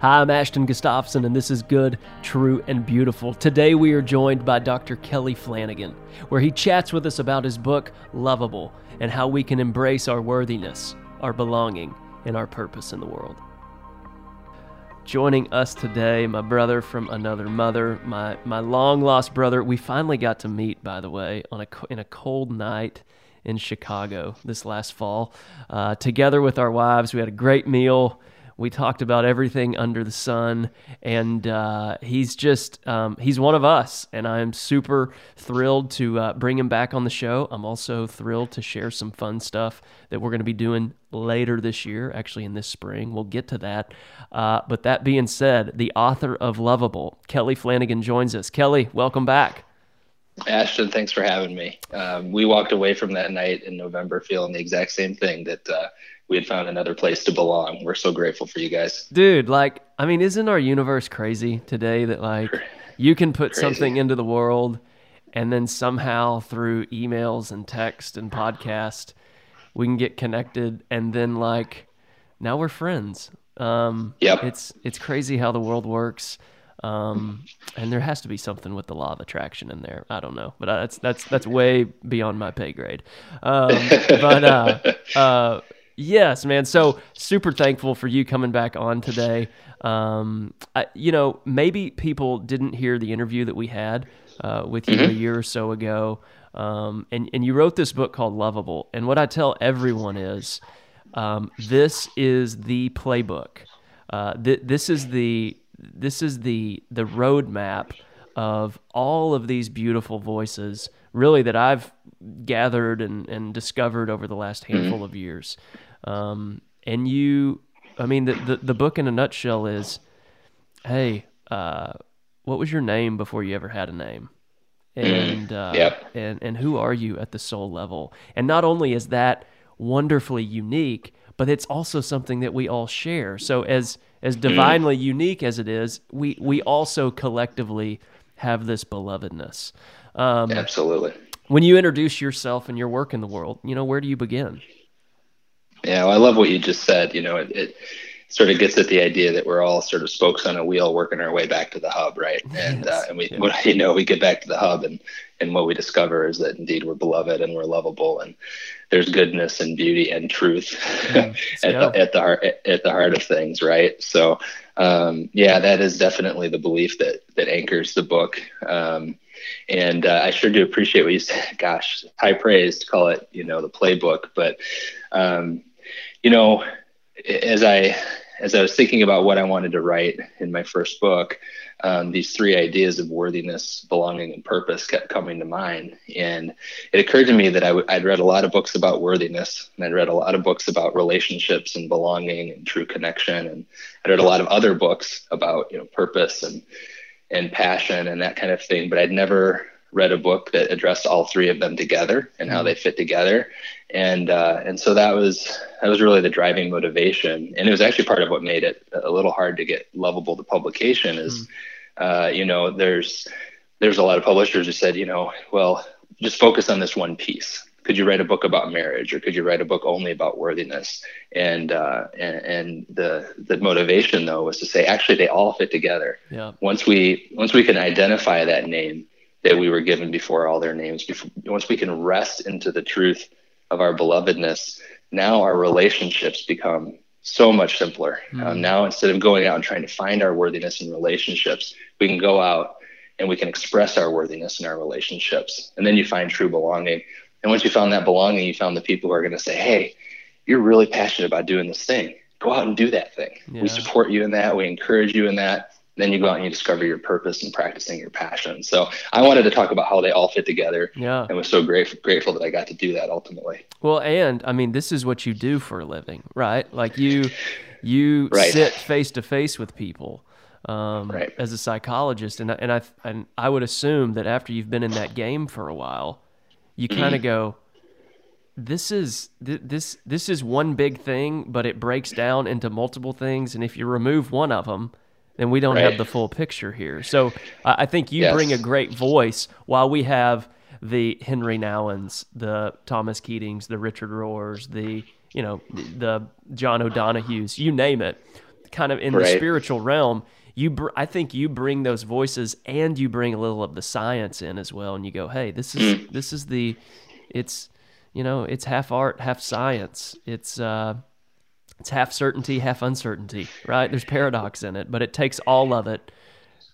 Hi, I'm Ashton Gustafson, and this is Good, True, and Beautiful. Today we are joined by Dr. Kelly Flanagan, where he chats with us about his book, Lovable, and how we can embrace our worthiness, our belonging, and our purpose in the world. Joining us today, my brother from another mother, my, my long lost brother. We finally got to meet, by the way, on a, in a cold night in Chicago this last fall. Uh, together with our wives, we had a great meal we talked about everything under the sun, and uh, he's just um, he's one of us, and I'm super thrilled to uh, bring him back on the show. I'm also thrilled to share some fun stuff that we're going to be doing later this year, actually in this spring. We'll get to that. Uh, but that being said, the author of Lovable, Kelly Flanagan, joins us. Kelly, welcome back. Ashton, thanks for having me. Um, we walked away from that night in November feeling the exact same thing that uh, we had found another place to belong. We're so grateful for you guys. Dude, like, I mean, isn't our universe crazy today that, like, you can put crazy. something into the world and then somehow through emails and text and podcast, we can get connected and then, like, now we're friends. Um, yep. It's, it's crazy how the world works. Um, and there has to be something with the law of attraction in there. I don't know, but that's that's that's way beyond my pay grade. Um, but uh, uh, Yes, man. So super thankful for you coming back on today. Um, I, you know, maybe people didn't hear the interview that we had uh, with you mm-hmm. a year or so ago, um, and and you wrote this book called Lovable. And what I tell everyone is, um, this is the playbook. Uh, th- this is the this is the the roadmap of all of these beautiful voices, really that I've gathered and, and discovered over the last mm-hmm. handful mm-hmm. of years. Um, and you, I mean, the, the, the book in a nutshell is, hey, uh, what was your name before you ever had a name? And, uh, yep. and, and who are you at the soul level? And not only is that wonderfully unique, but it's also something that we all share. So as, as mm-hmm. divinely mm. unique as it is, we, we also collectively have this belovedness. Um, Absolutely. When you introduce yourself and your work in the world, you know, where do you begin? Yeah, well, I love what you just said. You know, it, it, sort of gets at the idea that we're all sort of spokes on a wheel working our way back to the hub, right? And uh, and we, yeah. you know, we get back to the hub, and and what we discover is that indeed we're beloved and we're lovable, and there's goodness and beauty and truth yeah, at, the, at the heart at the heart of things, right? So, um, yeah, that is definitely the belief that that anchors the book. Um, and uh, I sure do appreciate what you said. Gosh, high praise to call it, you know, the playbook, but um, you know, as I as I was thinking about what I wanted to write in my first book, um, these three ideas of worthiness, belonging, and purpose kept coming to mind. And it occurred to me that i w- I'd read a lot of books about worthiness, and I'd read a lot of books about relationships and belonging and true connection, and I'd read a lot of other books about you know purpose and and passion and that kind of thing. But I'd never read a book that addressed all three of them together and how they fit together. And uh, and so that was that was really the driving motivation. And it was actually part of what made it a little hard to get lovable to publication is mm. uh, you know there's there's a lot of publishers who said you know well just focus on this one piece. Could you write a book about marriage or could you write a book only about worthiness? And uh, and, and the the motivation though was to say actually they all fit together. Yeah. once we once we can identify that name that we were given before all their names. Before, once we can rest into the truth of our belovedness, now our relationships become so much simpler. Mm. Um, now, instead of going out and trying to find our worthiness in relationships, we can go out and we can express our worthiness in our relationships. And then you find true belonging. And once you found that belonging, you found the people who are going to say, hey, you're really passionate about doing this thing. Go out and do that thing. Yeah. We support you in that. We encourage you in that then you go out and you discover your purpose and practicing your passion. So I wanted to talk about how they all fit together. Yeah. And was so grateful, grateful that I got to do that ultimately. Well, and I mean, this is what you do for a living, right? Like you, you right. sit face to face with people um, right. as a psychologist. And, and I, and I would assume that after you've been in that game for a while, you kind of mm-hmm. go, this is this this is one big thing, but it breaks down into multiple things. And if you remove one of them, then we don't right. have the full picture here. So I think you yes. bring a great voice while we have the Henry Nouwens, the Thomas Keatings, the Richard Rohrs, the you know the John O'Donohue's, you name it. kind of in right. the spiritual realm, you br- I think you bring those voices and you bring a little of the science in as well, and you go, hey, this is mm. this is the, it's you know, it's half art, half science. It's uh, it's half certainty, half uncertainty, right? There's paradox in it, but it takes all of it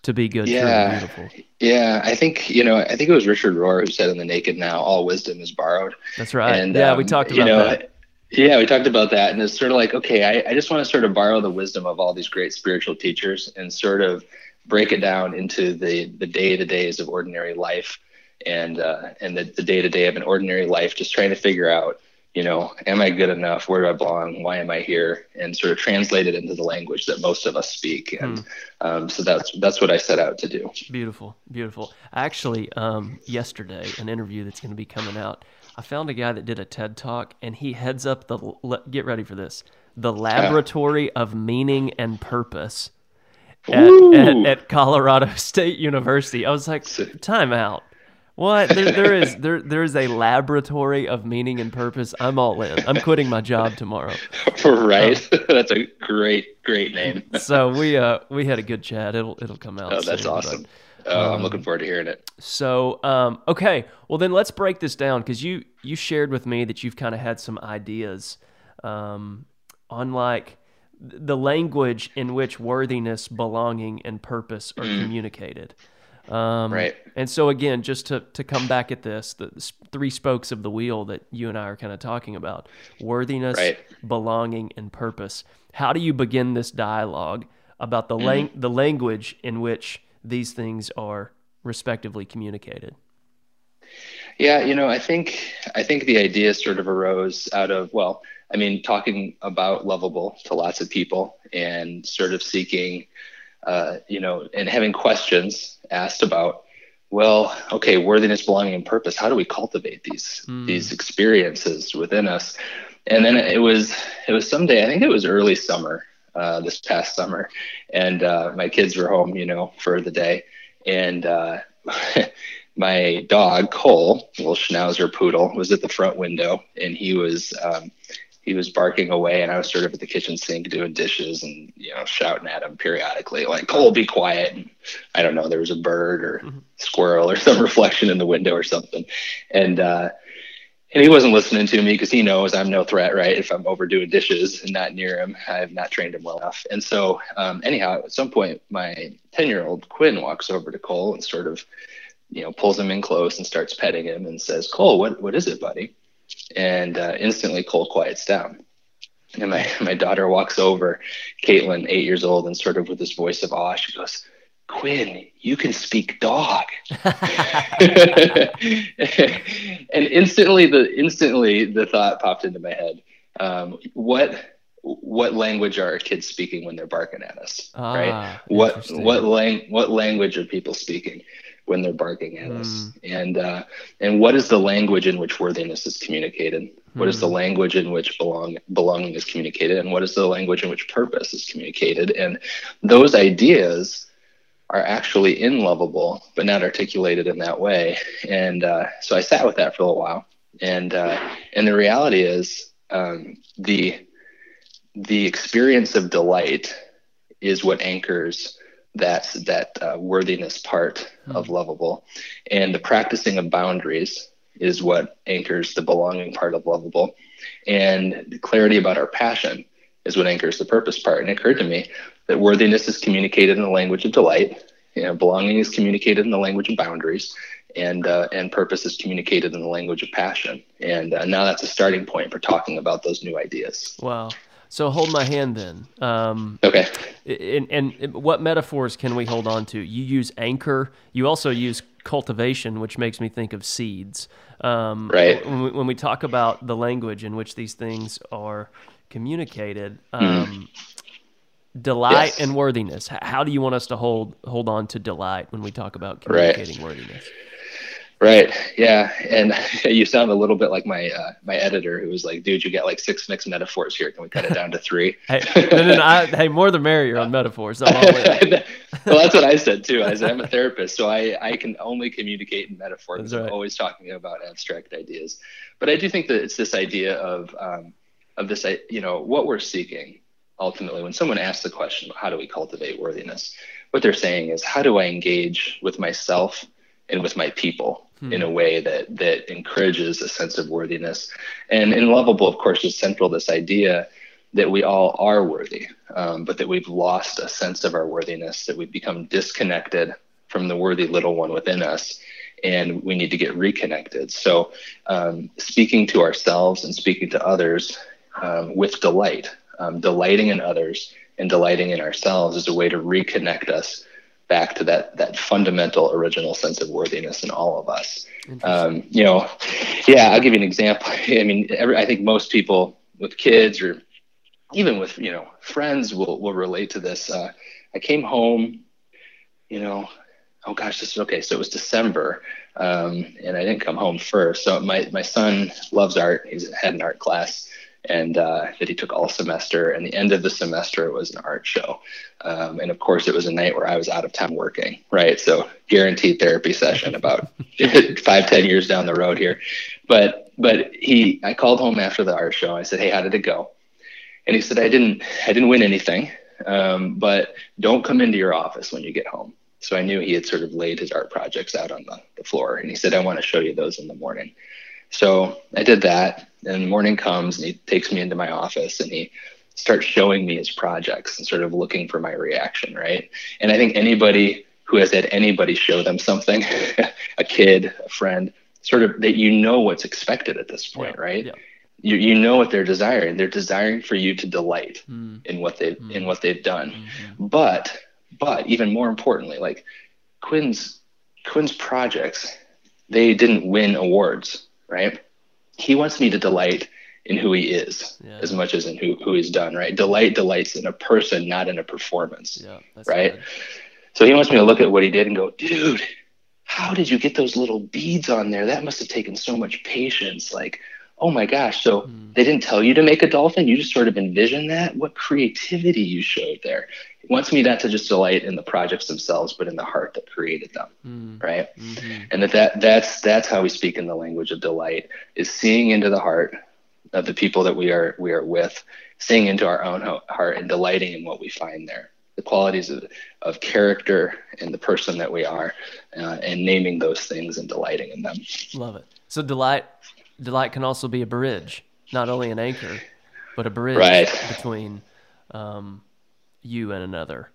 to be good, yeah. beautiful. Yeah, I think you know, I think it was Richard Rohr who said in The Naked Now, all wisdom is borrowed. That's right. And yeah, um, we talked about you know, that. Yeah, we talked about that, and it's sort of like, okay, I, I just want to sort of borrow the wisdom of all these great spiritual teachers and sort of break it down into the the day to days of ordinary life, and uh, and the day to day of an ordinary life, just trying to figure out, you know, am I good enough? Where do I belong? Why am I here? And sort of translate it into the language that most of us speak, and mm. um, so that's that's what I set out to do. Beautiful, beautiful. Actually, um, yesterday, an interview that's going to be coming out I found a guy that did a TED talk, and he heads up the get ready for this the Laboratory of Meaning and Purpose at, at, at, Colorado State University. I was like, time out. What? There, there is there there is a laboratory of meaning and purpose. I'm all in. I'm quitting my job tomorrow. right. Um, that's a great great name. so we uh we had a good chat. It'll it'll come out. Oh, that's soon, awesome. But, Oh, I'm looking um, forward to hearing it. So, um, okay, well then let's break this down because you you shared with me that you've kind of had some ideas um, on like the language in which worthiness, belonging, and purpose are mm. communicated. Um, right. And so again, just to to come back at this, the three spokes of the wheel that you and I are kind of talking about: worthiness, right. belonging, and purpose. How do you begin this dialogue about the mm. lang- the language in which these things are respectively communicated? Yeah, you know, I think I think the idea sort of arose out of well, I mean, talking about lovable to lots of people and sort of seeking, uh, you know, and having questions asked about, well, okay, worthiness, belonging, and purpose. How do we cultivate these mm. these experiences within us? And then it was it was someday. I think it was early summer uh, this past summer, and uh, my kids were home, you know, for the day, and uh, my dog Cole, little Schnauzer poodle, was at the front window, and he was um, he was barking away, and I was sort of at the kitchen sink doing dishes, and you know, shouting at him periodically, like Cole, be quiet. And I don't know, there was a bird or mm-hmm. squirrel or some reflection in the window or something, and uh, and he wasn't listening to me because he knows I'm no threat, right? If I'm overdoing dishes and not near him, I have not trained him well enough. And so, um, anyhow, at some point, my 10 year old Quinn walks over to Cole and sort of, you know, pulls him in close and starts petting him and says, Cole, what, what is it, buddy? And uh, instantly, Cole quiets down. And my, my daughter walks over, Caitlin, eight years old, and sort of with this voice of awe, she goes, Quinn, you can speak dog. and instantly the instantly the thought popped into my head. Um, what what language are kids speaking when they're barking at us? Ah, right? What what lang- what language are people speaking when they're barking at mm. us? Hmm. And uh, and what is the language in which worthiness is communicated? Mm. What is the hmm. language in which belong belonging is communicated? And what is the language in which purpose is communicated? And those ideas are actually in lovable, but not articulated in that way. And uh, so I sat with that for a little while. And uh, and the reality is um, the the experience of delight is what anchors that that uh, worthiness part mm. of lovable, and the practicing of boundaries is what anchors the belonging part of lovable, and the clarity about our passion is what anchors the purpose part. And it occurred to me that worthiness is communicated in the language of delight, you know, belonging is communicated in the language of boundaries, and uh, and purpose is communicated in the language of passion. And uh, now that's a starting point for talking about those new ideas. Wow. So hold my hand then. Um, okay. And, and what metaphors can we hold on to? You use anchor. You also use cultivation, which makes me think of seeds. Um, right. When we, when we, talk about the language in which these things are communicated, mm-hmm. um, delight yes. and worthiness. How do you want us to hold hold on to delight when we talk about communicating right. worthiness? Right. Yeah. And you sound a little bit like my uh, my editor who was like dude you got like six mixed metaphors here. Can we cut it down to three? Hey, I, hey more the merrier on metaphors. Well that's what i said too. I said i'm a therapist so i i can only communicate in metaphors. Right. i'm always talking about abstract ideas. But i do think that it's this idea of um, of this you know what we're seeking ultimately, when someone asks the question, how do we cultivate worthiness? What they're saying is, how do I engage with myself and with my people hmm. in a way that that encourages a sense of worthiness? And in lovable, of course, is central this idea that we all are worthy, um, but that we've lost a sense of our worthiness, that we've become disconnected from the worthy little one within us, and we need to get reconnected. So, um, speaking to ourselves and speaking to others um, with delight, um, delighting in others and delighting in ourselves is a way to reconnect us back to that that fundamental original sense of worthiness in all of us. Um, you know, yeah, I'll give you an example. I mean, every, I think most people with kids or even with you know friends will will relate to this. Uh, I came home, you know, oh gosh, this is okay. So it was December, um, and I didn't come home first. So my my son loves art. He's had an art class, and uh, that he took all semester. And the end of the semester, was an art show. Um, and of course, it was a night where I was out of town working, right? So guaranteed therapy session about five, ten years down the road here. But but he, I called home after the art show. I said, hey, how did it go? And he said, I didn't, I didn't win anything, um, but don't come into your office when you get home. So I knew he had sort of laid his art projects out on the, the floor, and he said, I want to show you those in the morning. So I did that. And the morning comes and he takes me into my office and he starts showing me his projects and sort of looking for my reaction, right? And I think anybody who has had anybody show them something, a kid, a friend, sort of that you know what's expected at this point, yeah, right? Yeah. You, you know what they're desiring. They're desiring for you to delight mm. in what they mm. in what they've done. Mm-hmm. But but even more importantly, like Quinn's Quinn's projects, they didn't win awards right? He wants me to delight in who he is yeah. as much as in who, who he's done, right? Delight delights in a person, not in a performance, yeah, right? Good. So he wants me to look at what he did and go, dude, how did you get those little beads on there? That must have taken so much patience. Like, oh my gosh. So mm. they didn't tell you to make a dolphin. You just sort of envisioned that. What creativity you showed there It wants me not to just delight in the projects themselves, but in the heart that created them, mm. right? Mm-hmm. And that, that that's that's how we speak in the language of delight is seeing into the heart of the people that we are we are with, seeing into our own heart and delighting in what we find there, the qualities of, of character and the person that we are, uh, and naming those things and delighting in them. Love it. So delight delight can also be a bridge, not only an anchor, but a bridge right. between. Um, you and another.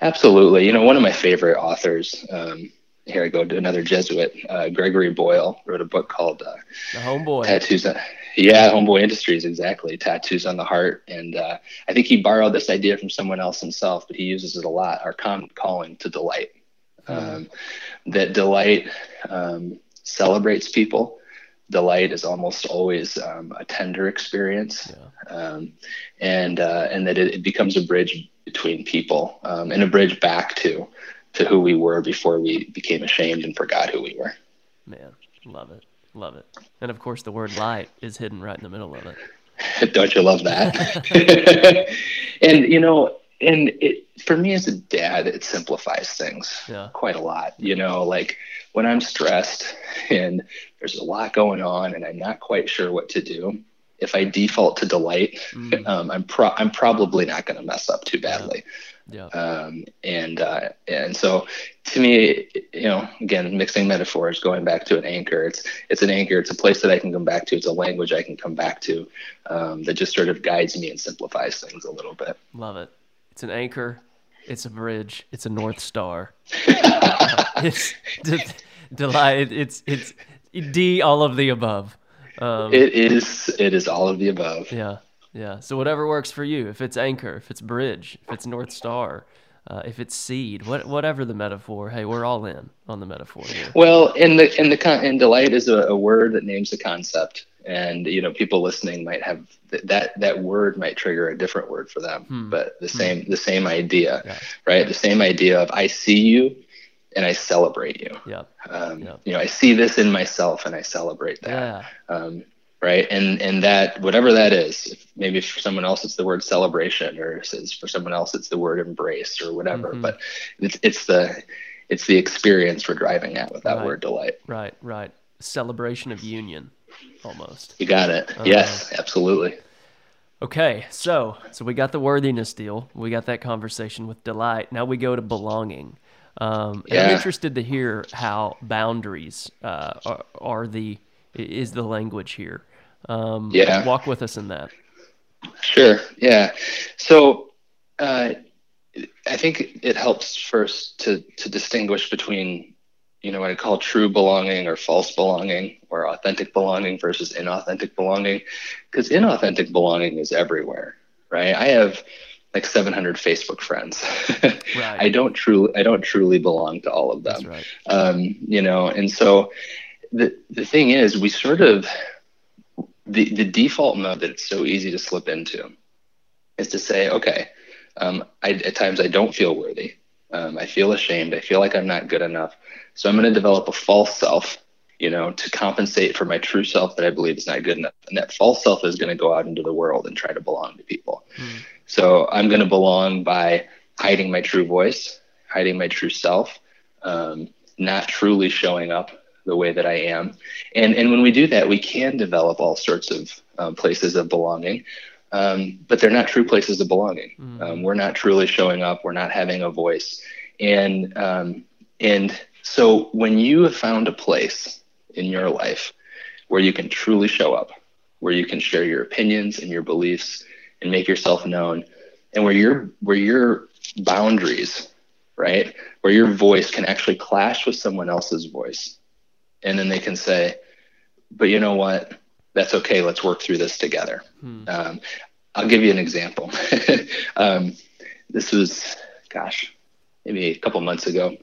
Absolutely. You know, one of my favorite authors, um, here I go to another Jesuit, uh, Gregory Boyle wrote a book called uh, The Homeboy. Tattoos on, yeah, Homeboy Industries, exactly. Tattoos on the Heart. And uh, I think he borrowed this idea from someone else himself, but he uses it a lot, our common calling to delight. Mm-hmm. Um, that delight um, celebrates people delight is almost always um, a tender experience, yeah. um, and uh, and that it, it, becomes a bridge between people um, and a bridge back to to who we were before we became ashamed and forgot who we were. Man, love it, love it, and of course the word light is hidden right in the middle of it. Don't you love that? and you know, and it for me as a dad, it simplifies things yeah. quite a lot. You know, like when I'm stressed and there's a lot going on and I'm not quite sure what to do, if I default to delight, mm. um, I'm pro- I'm probably not going to mess up too badly. Yeah. yeah. Um, and uh, and so to me, you know, again, mixing metaphors, going back to an anchor. It's it's an anchor. It's a place that I can come back to. It's a language I can come back to um, that just sort of guides me and simplifies things a little bit. Love it. It's an anchor. It's a bridge. It's a north star. it's delight. It's it's D all of the above. Um, it is it is all of the above. Yeah, yeah. So whatever works for you. If it's anchor, if it's bridge, if it's north star, uh, if it's seed, what, whatever the metaphor. Hey, we're all in on the metaphor here. Well, in the in the con- and delight is a, a word that names a concept, and you know people listening might have th- that that word might trigger a different word for them, hmm. but the hmm. same the same idea, yeah. right? The same idea of I see you and I celebrate you. Yeah. Um, yeah. You know, I see this in myself and I celebrate that. Yeah. Um, right. And, and that, whatever that is, maybe for someone else, it's the word celebration or for someone else, it's the word embrace or whatever, mm-hmm. but it's, it's the, it's the experience we're driving at with that right. word delight. Right. Right. Celebration of union almost. You got it. Uh, yes, absolutely. Okay, so so we got the worthiness deal. We got that conversation with delight. Now we go to belonging. Um, yeah. I'm interested to hear how boundaries uh, are, are, the is the language here. Um, yeah, walk with us in that. Sure. Yeah. So uh, I think it helps first to to distinguish between you know what I call true belonging or false belonging or authentic belonging versus inauthentic belonging because inauthentic belonging is everywhere, right? I have like 700 Facebook friends. right. I don't truly, I don't truly belong to all of them. Right. Um, you know, and so the the thing is, we sort of the the default mode that it's so easy to slip into is to say, okay, um, I, at times I don't feel worthy. Um, I feel ashamed. I feel like I'm not good enough. So I'm going to develop a false self, you know, to compensate for my true self that I believe is not good enough. And that false self is going to go out into the world and try to belong to people. Mm. So I'm going to belong by hiding my true voice, hiding my true self, um, not truly showing up the way that I am. And, and when we do that, we can develop all sorts of um, places of belonging, um, but they're not true places of belonging. Mm. we're not truly showing up. We're not having a voice. And, um, and so when you have found a place in your life where you can truly show up, where you can share your opinions and your beliefs and make yourself known and where your where your boundaries right where your voice can actually clash with someone else's voice and then they can say but you know what? That's okay. Let's work through this together. Hmm. um, i'll give you an example. Um, this was gosh maybe a couple months ago.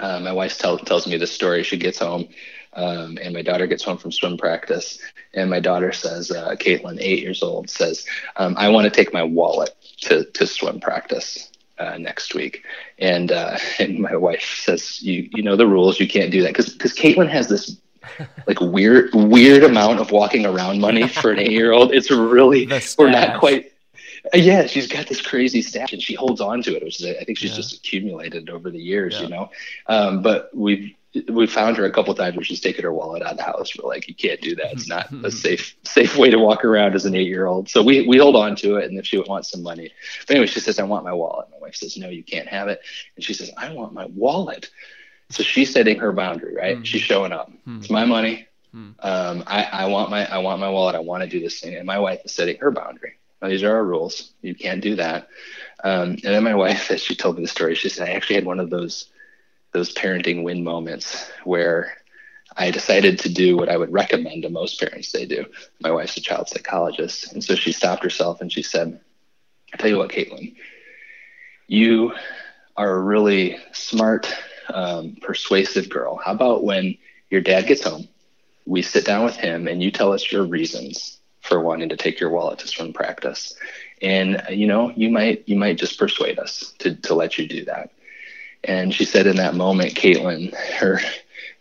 Uh, my wife tell, tells me this story. She gets home um, and my daughter gets home from swim practice, and my daughter says, uh, Caitlin, eight years old, says, um, I want to take my wallet to, to swim practice uh, next week. And, uh, and my wife says, you, you know the rules, you can't do that. Because because Caitlin has this like weird weird amount of walking around money for an eight year old. It's really we're not quite uh, yeah, she's got this crazy stash and she holds on to it, which is, I think she's yeah. just accumulated over the years, yeah. you know. Um, but we've we found her a couple times where she's taken her wallet out of the house. We're like, you can't do that. It's not a safe safe way to walk around as an eight year old. So we we hold on to it, and if she wants some money, but anyway, she says, I want my wallet. My wife says, No, you can't have it, and she says, I want my wallet. So she's setting her boundary, right? Mm-hmm. She's showing up. Mm-hmm. It's my money. Mm-hmm. Um, I, I want my I want my wallet. I want to do this thing, and my wife is setting her boundary. Now, these are our rules. You can't do that. Um, and then my wife, as she told me the story, she said, I actually had one of those those parenting win moments where I decided to do what I would recommend to most parents they do. My wife's a child psychologist. And so she stopped herself and she said, I tell you what, Caitlin, you are a really smart, um, persuasive girl. How about when your dad gets home, we sit down with him and you tell us your reasons for wanting to take your wallet to swim practice. And you know, you might you might just persuade us to to let you do that. And she said in that moment, Caitlin, her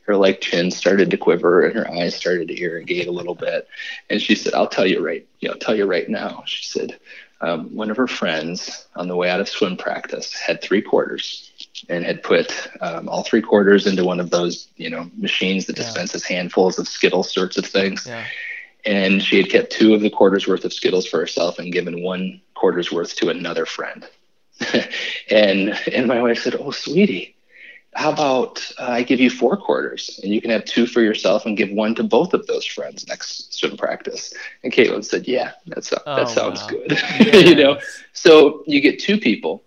her like chin started to quiver and her eyes started to irrigate a little bit. And she said, I'll tell you right, you know, tell you right now. She said, um, one of her friends on the way out of swim practice had three quarters and had put um, all three quarters into one of those, you know, machines that dispenses yeah. handfuls of Skittles sorts of things. Yeah. And she had kept two of the quarters worth of Skittles for herself and given one quarter's worth to another friend. and and my wife said, "Oh, sweetie, how about uh, I give you four quarters and you can have two for yourself and give one to both of those friends next swim practice?" And Caitlin said, "Yeah, that's that oh, sounds wow. good." you know, so you get two people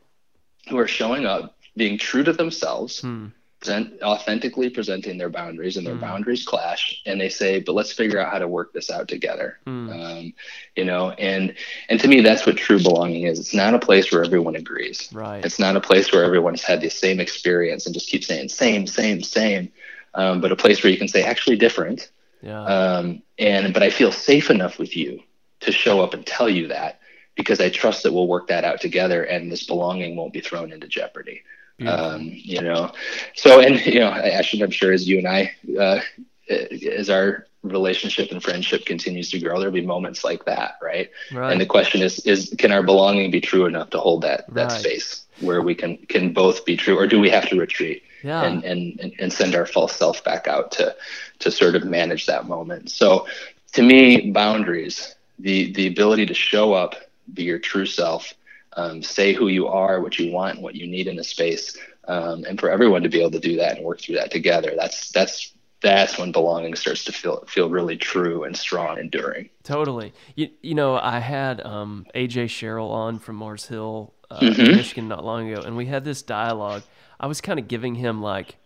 who are showing up, being true to themselves. Hmm present, authentically presenting their boundaries and their mm. boundaries clash and they say but let's figure out how to work this out together. Mm. um, you know and and to me that's what true belonging is. It's not a place where everyone agrees. Right. It's not a place where everyone's had the same experience and just keep saying same same same. Um, but a place where you can say actually different. Yeah. um, and but i feel safe enough with you to show up and tell you that because i trust that we'll work that out together and this belonging won't be thrown into jeopardy um, you know, so and you know, Ashton, I'm sure as you and I, uh, as our relationship and friendship continues to grow, there'll be moments like that, right? right? And the question is, is can our belonging be true enough to hold that that right. space where we can can both be true, or do we have to retreat yeah. and, and and send our false self back out to to sort of manage that moment? So, to me, boundaries the the ability to show up, be your true self, um, say who you are, what you want, what you need in a space, um, and for everyone to be able to do that and work through that together. That's that's that's when belonging starts to feel feel really true and strong, and enduring. Totally. You you know I had um, AJ Sherrill on from Mars Hill, uh, mm-hmm. Michigan, not long ago, and we had this dialogue. I was kind of giving him like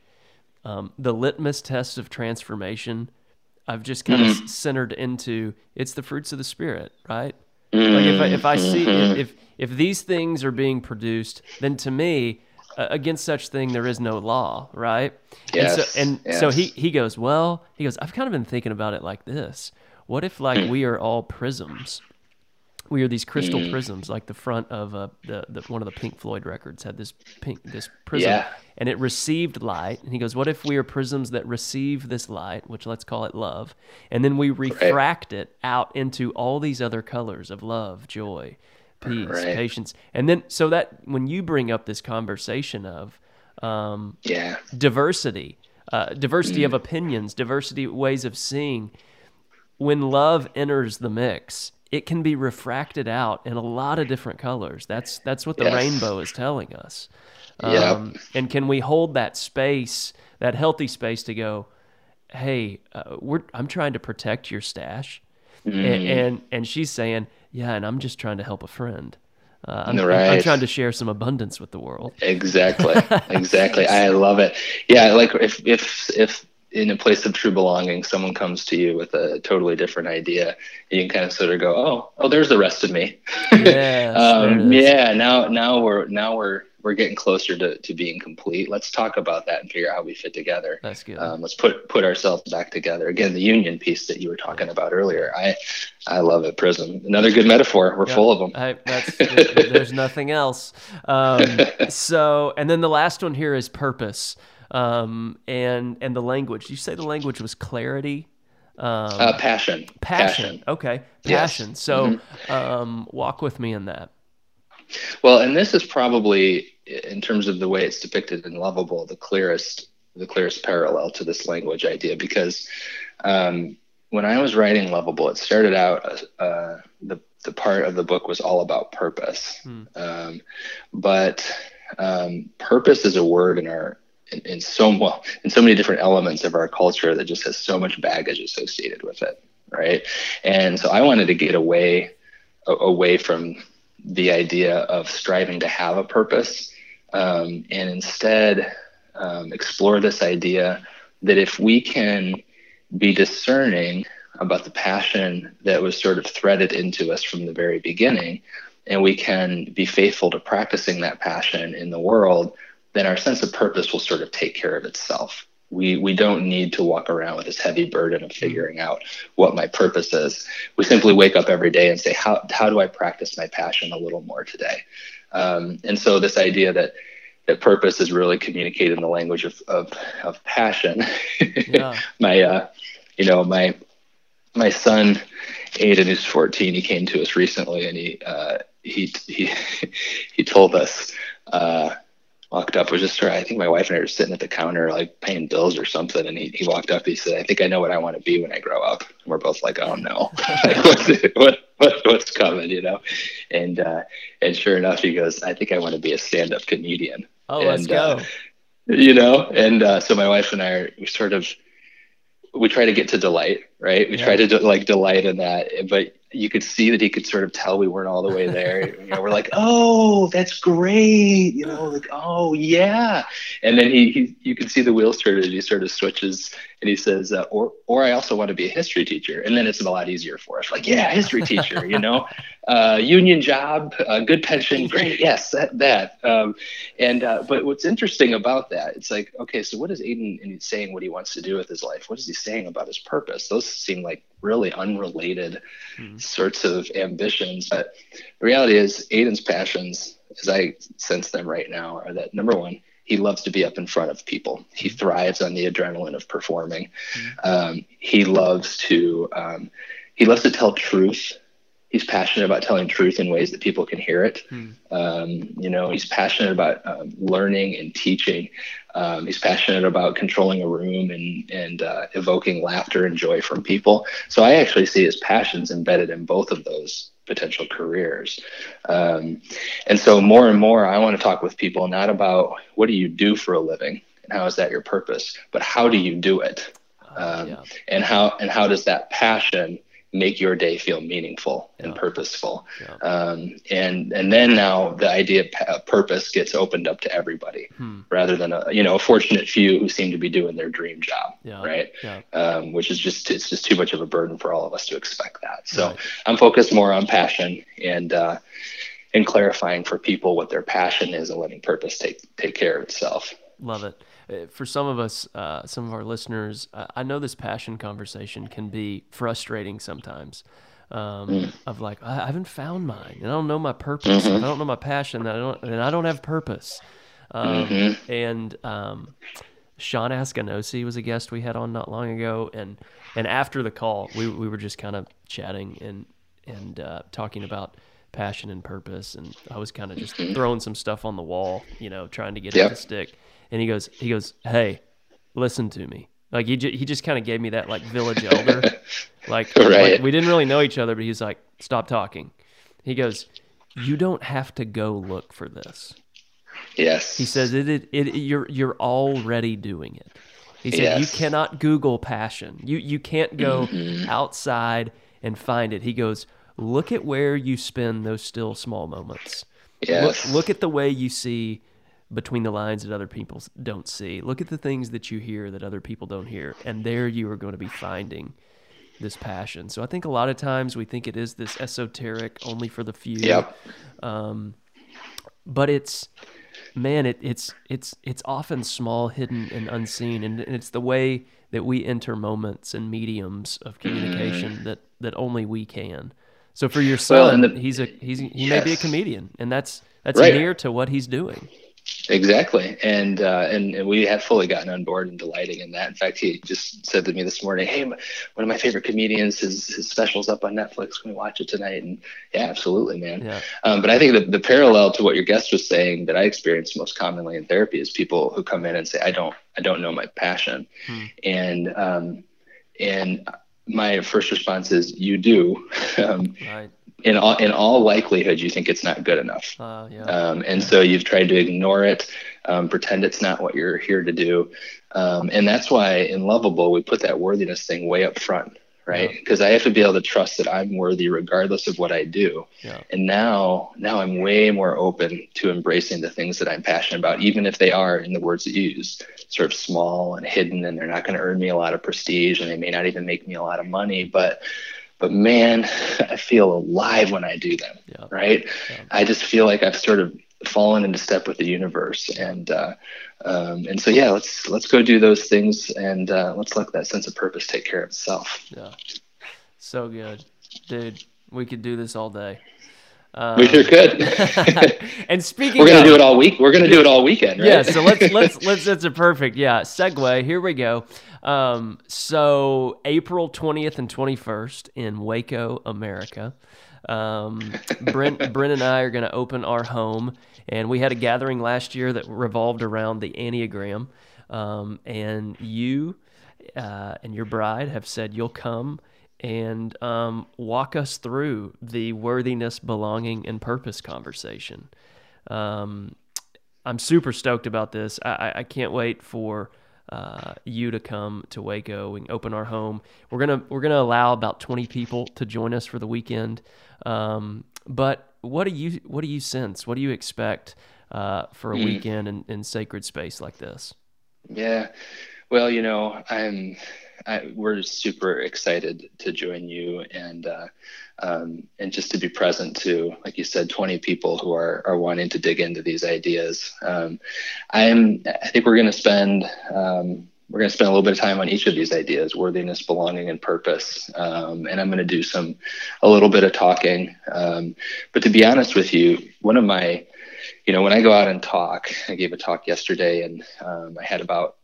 um, the litmus test of transformation. I've just kind mm-hmm. of centered into it's the fruits of the spirit, right? Like if I, if I see mm-hmm. if if these things are being produced, then to me uh, against such thing there is no law, right? Yes. And so, and yes. so he he goes, well, he goes, I've kind of been thinking about it like this. What if like we are all prisms? We are these crystal mm. prisms, like the front of uh, the, the one of the Pink Floyd records had this pink this prism, yeah. and it received light. And he goes, "What if we are prisms that receive this light, which let's call it love, and then we refract right. it out into all these other colors of love, joy, peace, right. patience. And then, so that when you bring up this conversation of um, yeah. diversity, uh, diversity mm. of opinions, diversity ways of seeing, when love enters the mix, it can be refracted out in a lot of different colors. That's that's what the yes. rainbow is telling us. Um, And can we hold that space, that healthy space, to go? Hey, uh, we're I'm trying to protect your stash, mm. and, and and she's saying, yeah, and I'm just trying to help a friend. Uh, I'm, right. I'm, trying to share some abundance with the world. Exactly, exactly. I love it. Yeah, like if if if in a place of true belonging, someone comes to you with a totally different idea, you can kind of sort of go, "Oh, oh, there's the rest of me." Yeah, um, yeah. Now, now we're now we're we're getting closer to, to being complete. Let's talk about that and figure out how we fit together. That's good. Um, let's put put ourselves back together. Again, the union piece that you were talking about earlier. I I love it. Prism. Another good metaphor. We're full of them. I, there's nothing else. Um, so, and then the last one here is purpose. Um, and and the language. You say the language was clarity. Um, uh, passion. passion. Passion. Okay. Passion. Yes. So, mm-hmm. um, walk with me in that. Well, and this is probably, in terms of the way it's depicted in Lovable, the clearest the clearest parallel to this language idea because um, when I was writing Lovable, it started out uh, the the part of the book was all about purpose, hmm. um, but um, purpose is a word in our in, in, so well in so many different elements of our culture that just has so much baggage associated with it, right? And so I wanted to get away away from the idea of striving to have a purpose um, and instead um, explore this idea that if we can be discerning about the passion that was sort of threaded into us from the very beginning, and we can be faithful to practicing that passion in the world, then our sense of purpose will sort of take care of itself. We, we don't need to walk around with this heavy burden of figuring out what my purpose is. We simply wake up every day and say, how, how do I practice my passion a little more today? Um, and so this idea that that purpose is really communicated in the language of, of, of passion. Yeah. my, uh, you know, my, my son, Aiden, who's 14, he came to us recently and he, uh, he, he, he told us, uh, walked up was just I think my wife and I were sitting at the counter like paying bills or something and he, he walked up he said I think I know what I want to be when I grow up. And we're both like oh no. What, what, what's coming you know? And uh, and sure enough he goes I think I want to be a stand-up comedian. Oh and, let's go. uh, you know? And uh, so my wife and I are we sort of we try to get to delight right? We yeah. try to like delight in that but you could see that he could sort of tell we weren't all the way there. you know, we're like, oh, that's great. You know, like, oh yeah. And then he, he you can see the wheels turn and he sort of switches and he says, uh, or or I also want to be a history teacher. And then it's a lot easier for us. Like, yeah, history teacher. you know, uh, union job, uh, good pension, great. Yes, that. that. Um, and uh, but what's interesting about that, it's like, okay, so what is Aiden and he's saying what he wants to do with his life? What is he saying about his purpose? Those seem like really unrelated mm-hmm. sorts of ambitions. But the reality is, Aiden's passions, as I sense them right now, are that number one, he loves to be up in front of people. He mm-hmm. thrives on the adrenaline of performing. Mm-hmm. Um, he loves to um, he loves to tell truth he's passionate about telling truth in ways that people can hear it. Hmm. Um, you know, he's passionate about um, learning and teaching. Um, he's passionate about controlling a room and and uh, evoking laughter and joy from people. So I actually see his passions embedded in both of those potential careers. Um, and so more and more, I want to talk with people not about what do you do for a living and how is that your purpose, but how do you do it, uh, um, yeah. and how and how does that passion make your day feel meaningful yeah. and purposeful. Yeah. Um, and and then now the idea of purpose gets opened up to everybody, hmm. rather than a you know a fortunate few who seem to be doing their dream job, yeah. right? Um, which is just it's just too much of a burden for all of us to expect that. So right. I'm focused more on passion and. Uh, and clarifying for people what their passion is and letting purpose take take care of itself. Love it. Uh, for some of us, uh, some of our listeners, uh, I know this passion conversation can be frustrating sometimes. Um, mm. Of like, I haven't found mine, and I don't know my purpose. Mm-hmm. I don't know my passion. I don't, and I don't have purpose. Um, mm-hmm. And um, Shawn Askinosie was a guest we had on not long ago, and and after the call, we we were just kind of chatting and and uh, talking about passion and purpose, and I was kind of just mm-hmm. throwing some stuff on the wall, you know, trying to get yep. it to stick and he goes, he goes, hey, listen to me. Like he he just kind of gave me that like village elder, like, right. like we didn't really know each other, but he's like, stop talking. He goes, you don't have to go look for this. Yes. He says it, it, it you're you're already doing it. He said yes. you cannot Google passion. You you can't go mm-hmm. outside and find it. He goes, look at where you spend those still small moments. Yes. Look, look at the way you see between the lines that other people don't see. Look at the things that you hear that other people don't hear, and there you are going to be finding this passion. So I think a lot of times we think it is this esoteric, only for the few. Yep. Um, but it's man, it, it's it's it's often small, hidden, and unseen, and, and it's the way that we enter moments and mediums of communication mm. that that only we can. So for your son, well, the, he's a he's he yes. may be a comedian, and that's that's right. near to what he's doing. Exactly, and, uh, and and we have fully gotten on board and delighting in that. In fact, he just said to me this morning, "Hey, one of my favorite comedians, his his specials up on Netflix. Can we watch it tonight?" And yeah, absolutely, man. Yeah. Um, but I think the the parallel to what your guest was saying that I experience most commonly in therapy is people who come in and say, "I don't I don't know my passion," hmm. and um, and my first response is, "You do." um, right in all in all likelihood, you think it's not good enough, uh, yeah. um, and yeah. so you've tried to ignore it, um, pretend it's not what you're here to do, um, and that's why in Lovable we put that worthiness thing way up front, right? Because yeah. I have to be able to trust that I'm worthy regardless of what I do, yeah. and now now I'm way more open to embracing the things that I'm passionate about, even if they are, in the words that you use, sort of small and hidden, and they're not going to earn me a lot of prestige, and they may not even make me a lot of money, but but man, I feel alive when I do them. Yeah. Right. I just feel like I've sort of fallen into step with the universe, and uh, um, and so yeah, let's let's go do those things, and uh, let's let that sense of purpose take care of itself. Yeah. So good, dude. We could do this all day. Um, we sure could. and speaking, we're gonna of, do it all week. We're gonna do it all weekend, right? Yeah. So let's let's let's. That's a perfect yeah segue. Here we go. Um, so April twentieth and twenty first in Waco, America. Um, Brent, Brent and I are going to open our home, and we had a gathering last year that revolved around the Enneagram. Um, and you uh, and your bride have said you'll come and um, walk us through the worthiness, belonging, and purpose conversation. Um, I'm super stoked about this. I, I can't wait for uh, you to come to Waco and open our home. We're gonna we're gonna allow about 20 people to join us for the weekend. Um, but what do you what do you sense? What do you expect uh, for a mm. weekend in, in sacred space like this? Yeah, well, you know, I'm I, we're super excited to join you and uh, um, and just to be present to, like you said, 20 people who are are wanting to dig into these ideas. Um, I'm I think we're going to spend um, we're going to spend a little bit of time on each of these ideas: worthiness, belonging, and purpose. Um, and I'm going to do some a little bit of talking. Um, but to be honest with you, one of my you know, when I go out and talk, I gave a talk yesterday and um, I had about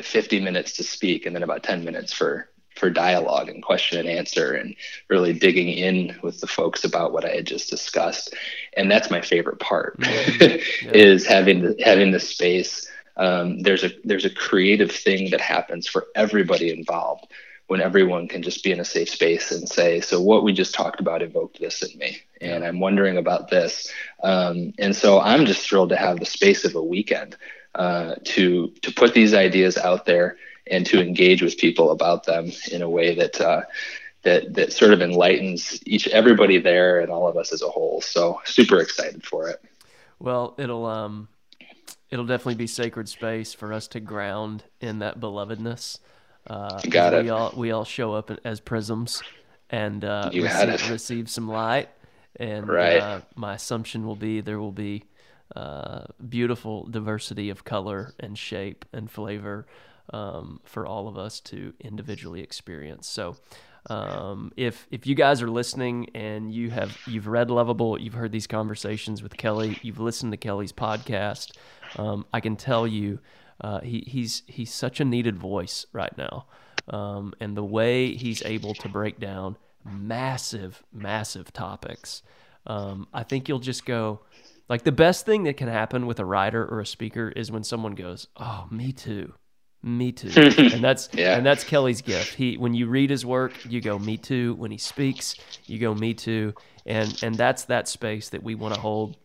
50 minutes to speak and then about 10 minutes for for dialogue and question and answer and really digging in with the folks about what I had just discussed. And that's my favorite part mm-hmm. yeah. is having the, having the space. Um, there's a there's a creative thing that happens for everybody involved when everyone can just be in a safe space and say, so what we just talked about evoked this in me, and I'm wondering about this. Um, and so I'm just thrilled to have the space of a weekend uh, to to put these ideas out there and to engage with people about them in a way that uh, that that sort of enlightens each everybody there and all of us as a whole. So super excited for it. Well, it'll um it'll definitely be sacred space for us to ground in that belovedness. Uh, Got it. We all we all show up as prisms and uh, receive, receive, some light. And right. uh, my assumption will be there will be uh, beautiful diversity of color and shape and flavor um, for all of us to individually experience. So, um, if if you guys are listening and you have you've read Lovable, you've heard these conversations with Kelly, you've listened to Kelly's podcast, um, I can tell you uh, he, he's he's such a needed voice right now, um, and the way he's able to break down massive massive topics, um, I think you'll just go. Like the best thing that can happen with a writer or a speaker is when someone goes, "Oh, me too." Me too. and that's yeah. and that's Kelly's gift. He when you read his work, you go me too. When he speaks, you go me too. And and that's that space that we want to hold.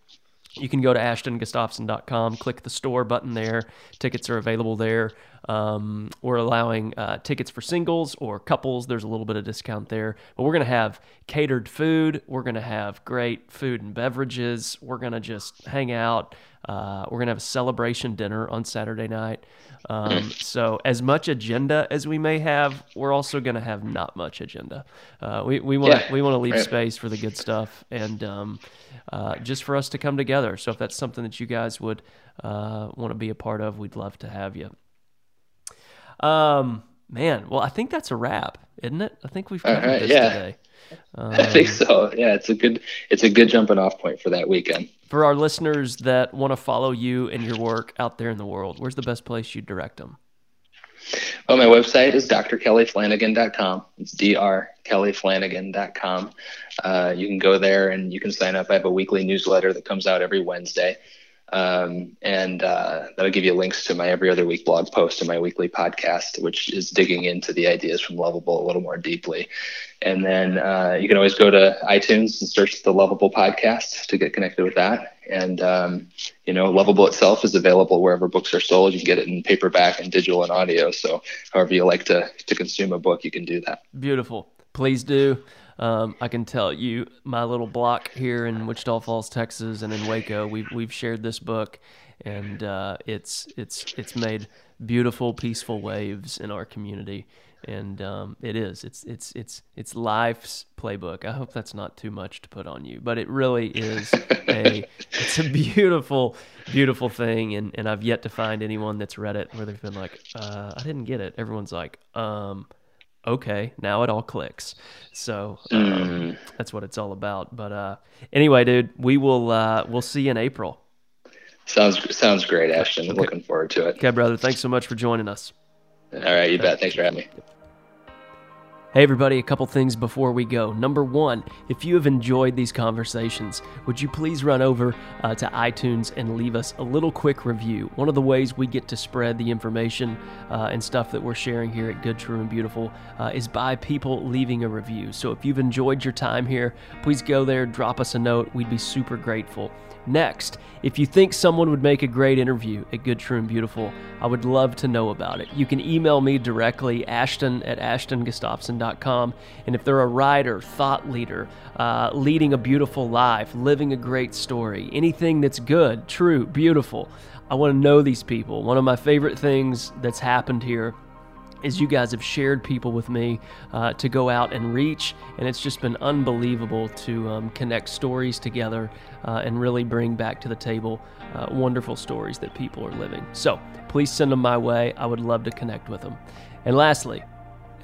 You can go to ashtongustafson.com, click the store button there. Tickets are available there. Um, we're allowing uh, tickets for singles or couples. There's a little bit of discount there. But we're going to have catered food. We're going to have great food and beverages. We're going to just hang out. Uh, we're going to have a celebration dinner on Saturday night. Um, so, as much agenda as we may have, we're also going to have not much agenda. Uh, we we want yeah, we want to leave right. space for the good stuff and um, uh, just for us to come together. So, if that's something that you guys would uh, want to be a part of, we'd love to have you. Um, man, well, I think that's a wrap, isn't it? I think we've covered right, this yeah. today. Um, I think so. Yeah, it's a good it's a good jumping off point for that weekend. For our listeners that want to follow you and your work out there in the world, where's the best place you direct them? Well, my website is drkellyflanagan.com. It's drkellyflanagan.com. Uh, you can go there and you can sign up. I have a weekly newsletter that comes out every Wednesday. Um, and uh, that'll give you links to my every other week blog post and my weekly podcast, which is digging into the ideas from Lovable a little more deeply. And then uh, you can always go to iTunes and search the Lovable podcast to get connected with that. And um, you know, Lovable itself is available wherever books are sold. You can get it in paperback and digital and audio. So however you like to to consume a book, you can do that. Beautiful. Please do. Um, I can tell you, my little block here in Wichita Falls, Texas, and in Waco, we've we've shared this book, and uh, it's it's it's made beautiful, peaceful waves in our community, and um, it is it's it's it's it's life's playbook. I hope that's not too much to put on you, but it really is a it's a beautiful, beautiful thing, and and I've yet to find anyone that's read it where they've been like, uh, I didn't get it. Everyone's like, um okay, now it all clicks. So um, mm. that's what it's all about. But uh, anyway, dude, we will uh, we'll see you in April. Sounds sounds great, Ashton. Okay. Looking forward to it. Okay, brother. Thanks so much for joining us. All right, you bet. Thanks for having me. Hey, everybody, a couple things before we go. Number one, if you have enjoyed these conversations, would you please run over uh, to iTunes and leave us a little quick review? One of the ways we get to spread the information uh, and stuff that we're sharing here at Good, True, and Beautiful uh, is by people leaving a review. So if you've enjoyed your time here, please go there, drop us a note. We'd be super grateful. Next, if you think someone would make a great interview at Good, True, and Beautiful, I would love to know about it. You can email me directly, ashton at And if they're a writer, thought leader, uh, leading a beautiful life, living a great story, anything that's good, true, beautiful, I want to know these people. One of my favorite things that's happened here is you guys have shared people with me uh, to go out and reach, and it's just been unbelievable to um, connect stories together uh, and really bring back to the table uh, wonderful stories that people are living. So please send them my way. I would love to connect with them. And lastly,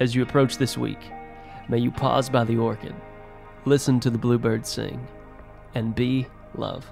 as you approach this week, may you pause by the orchid, listen to the bluebirds sing, and be love.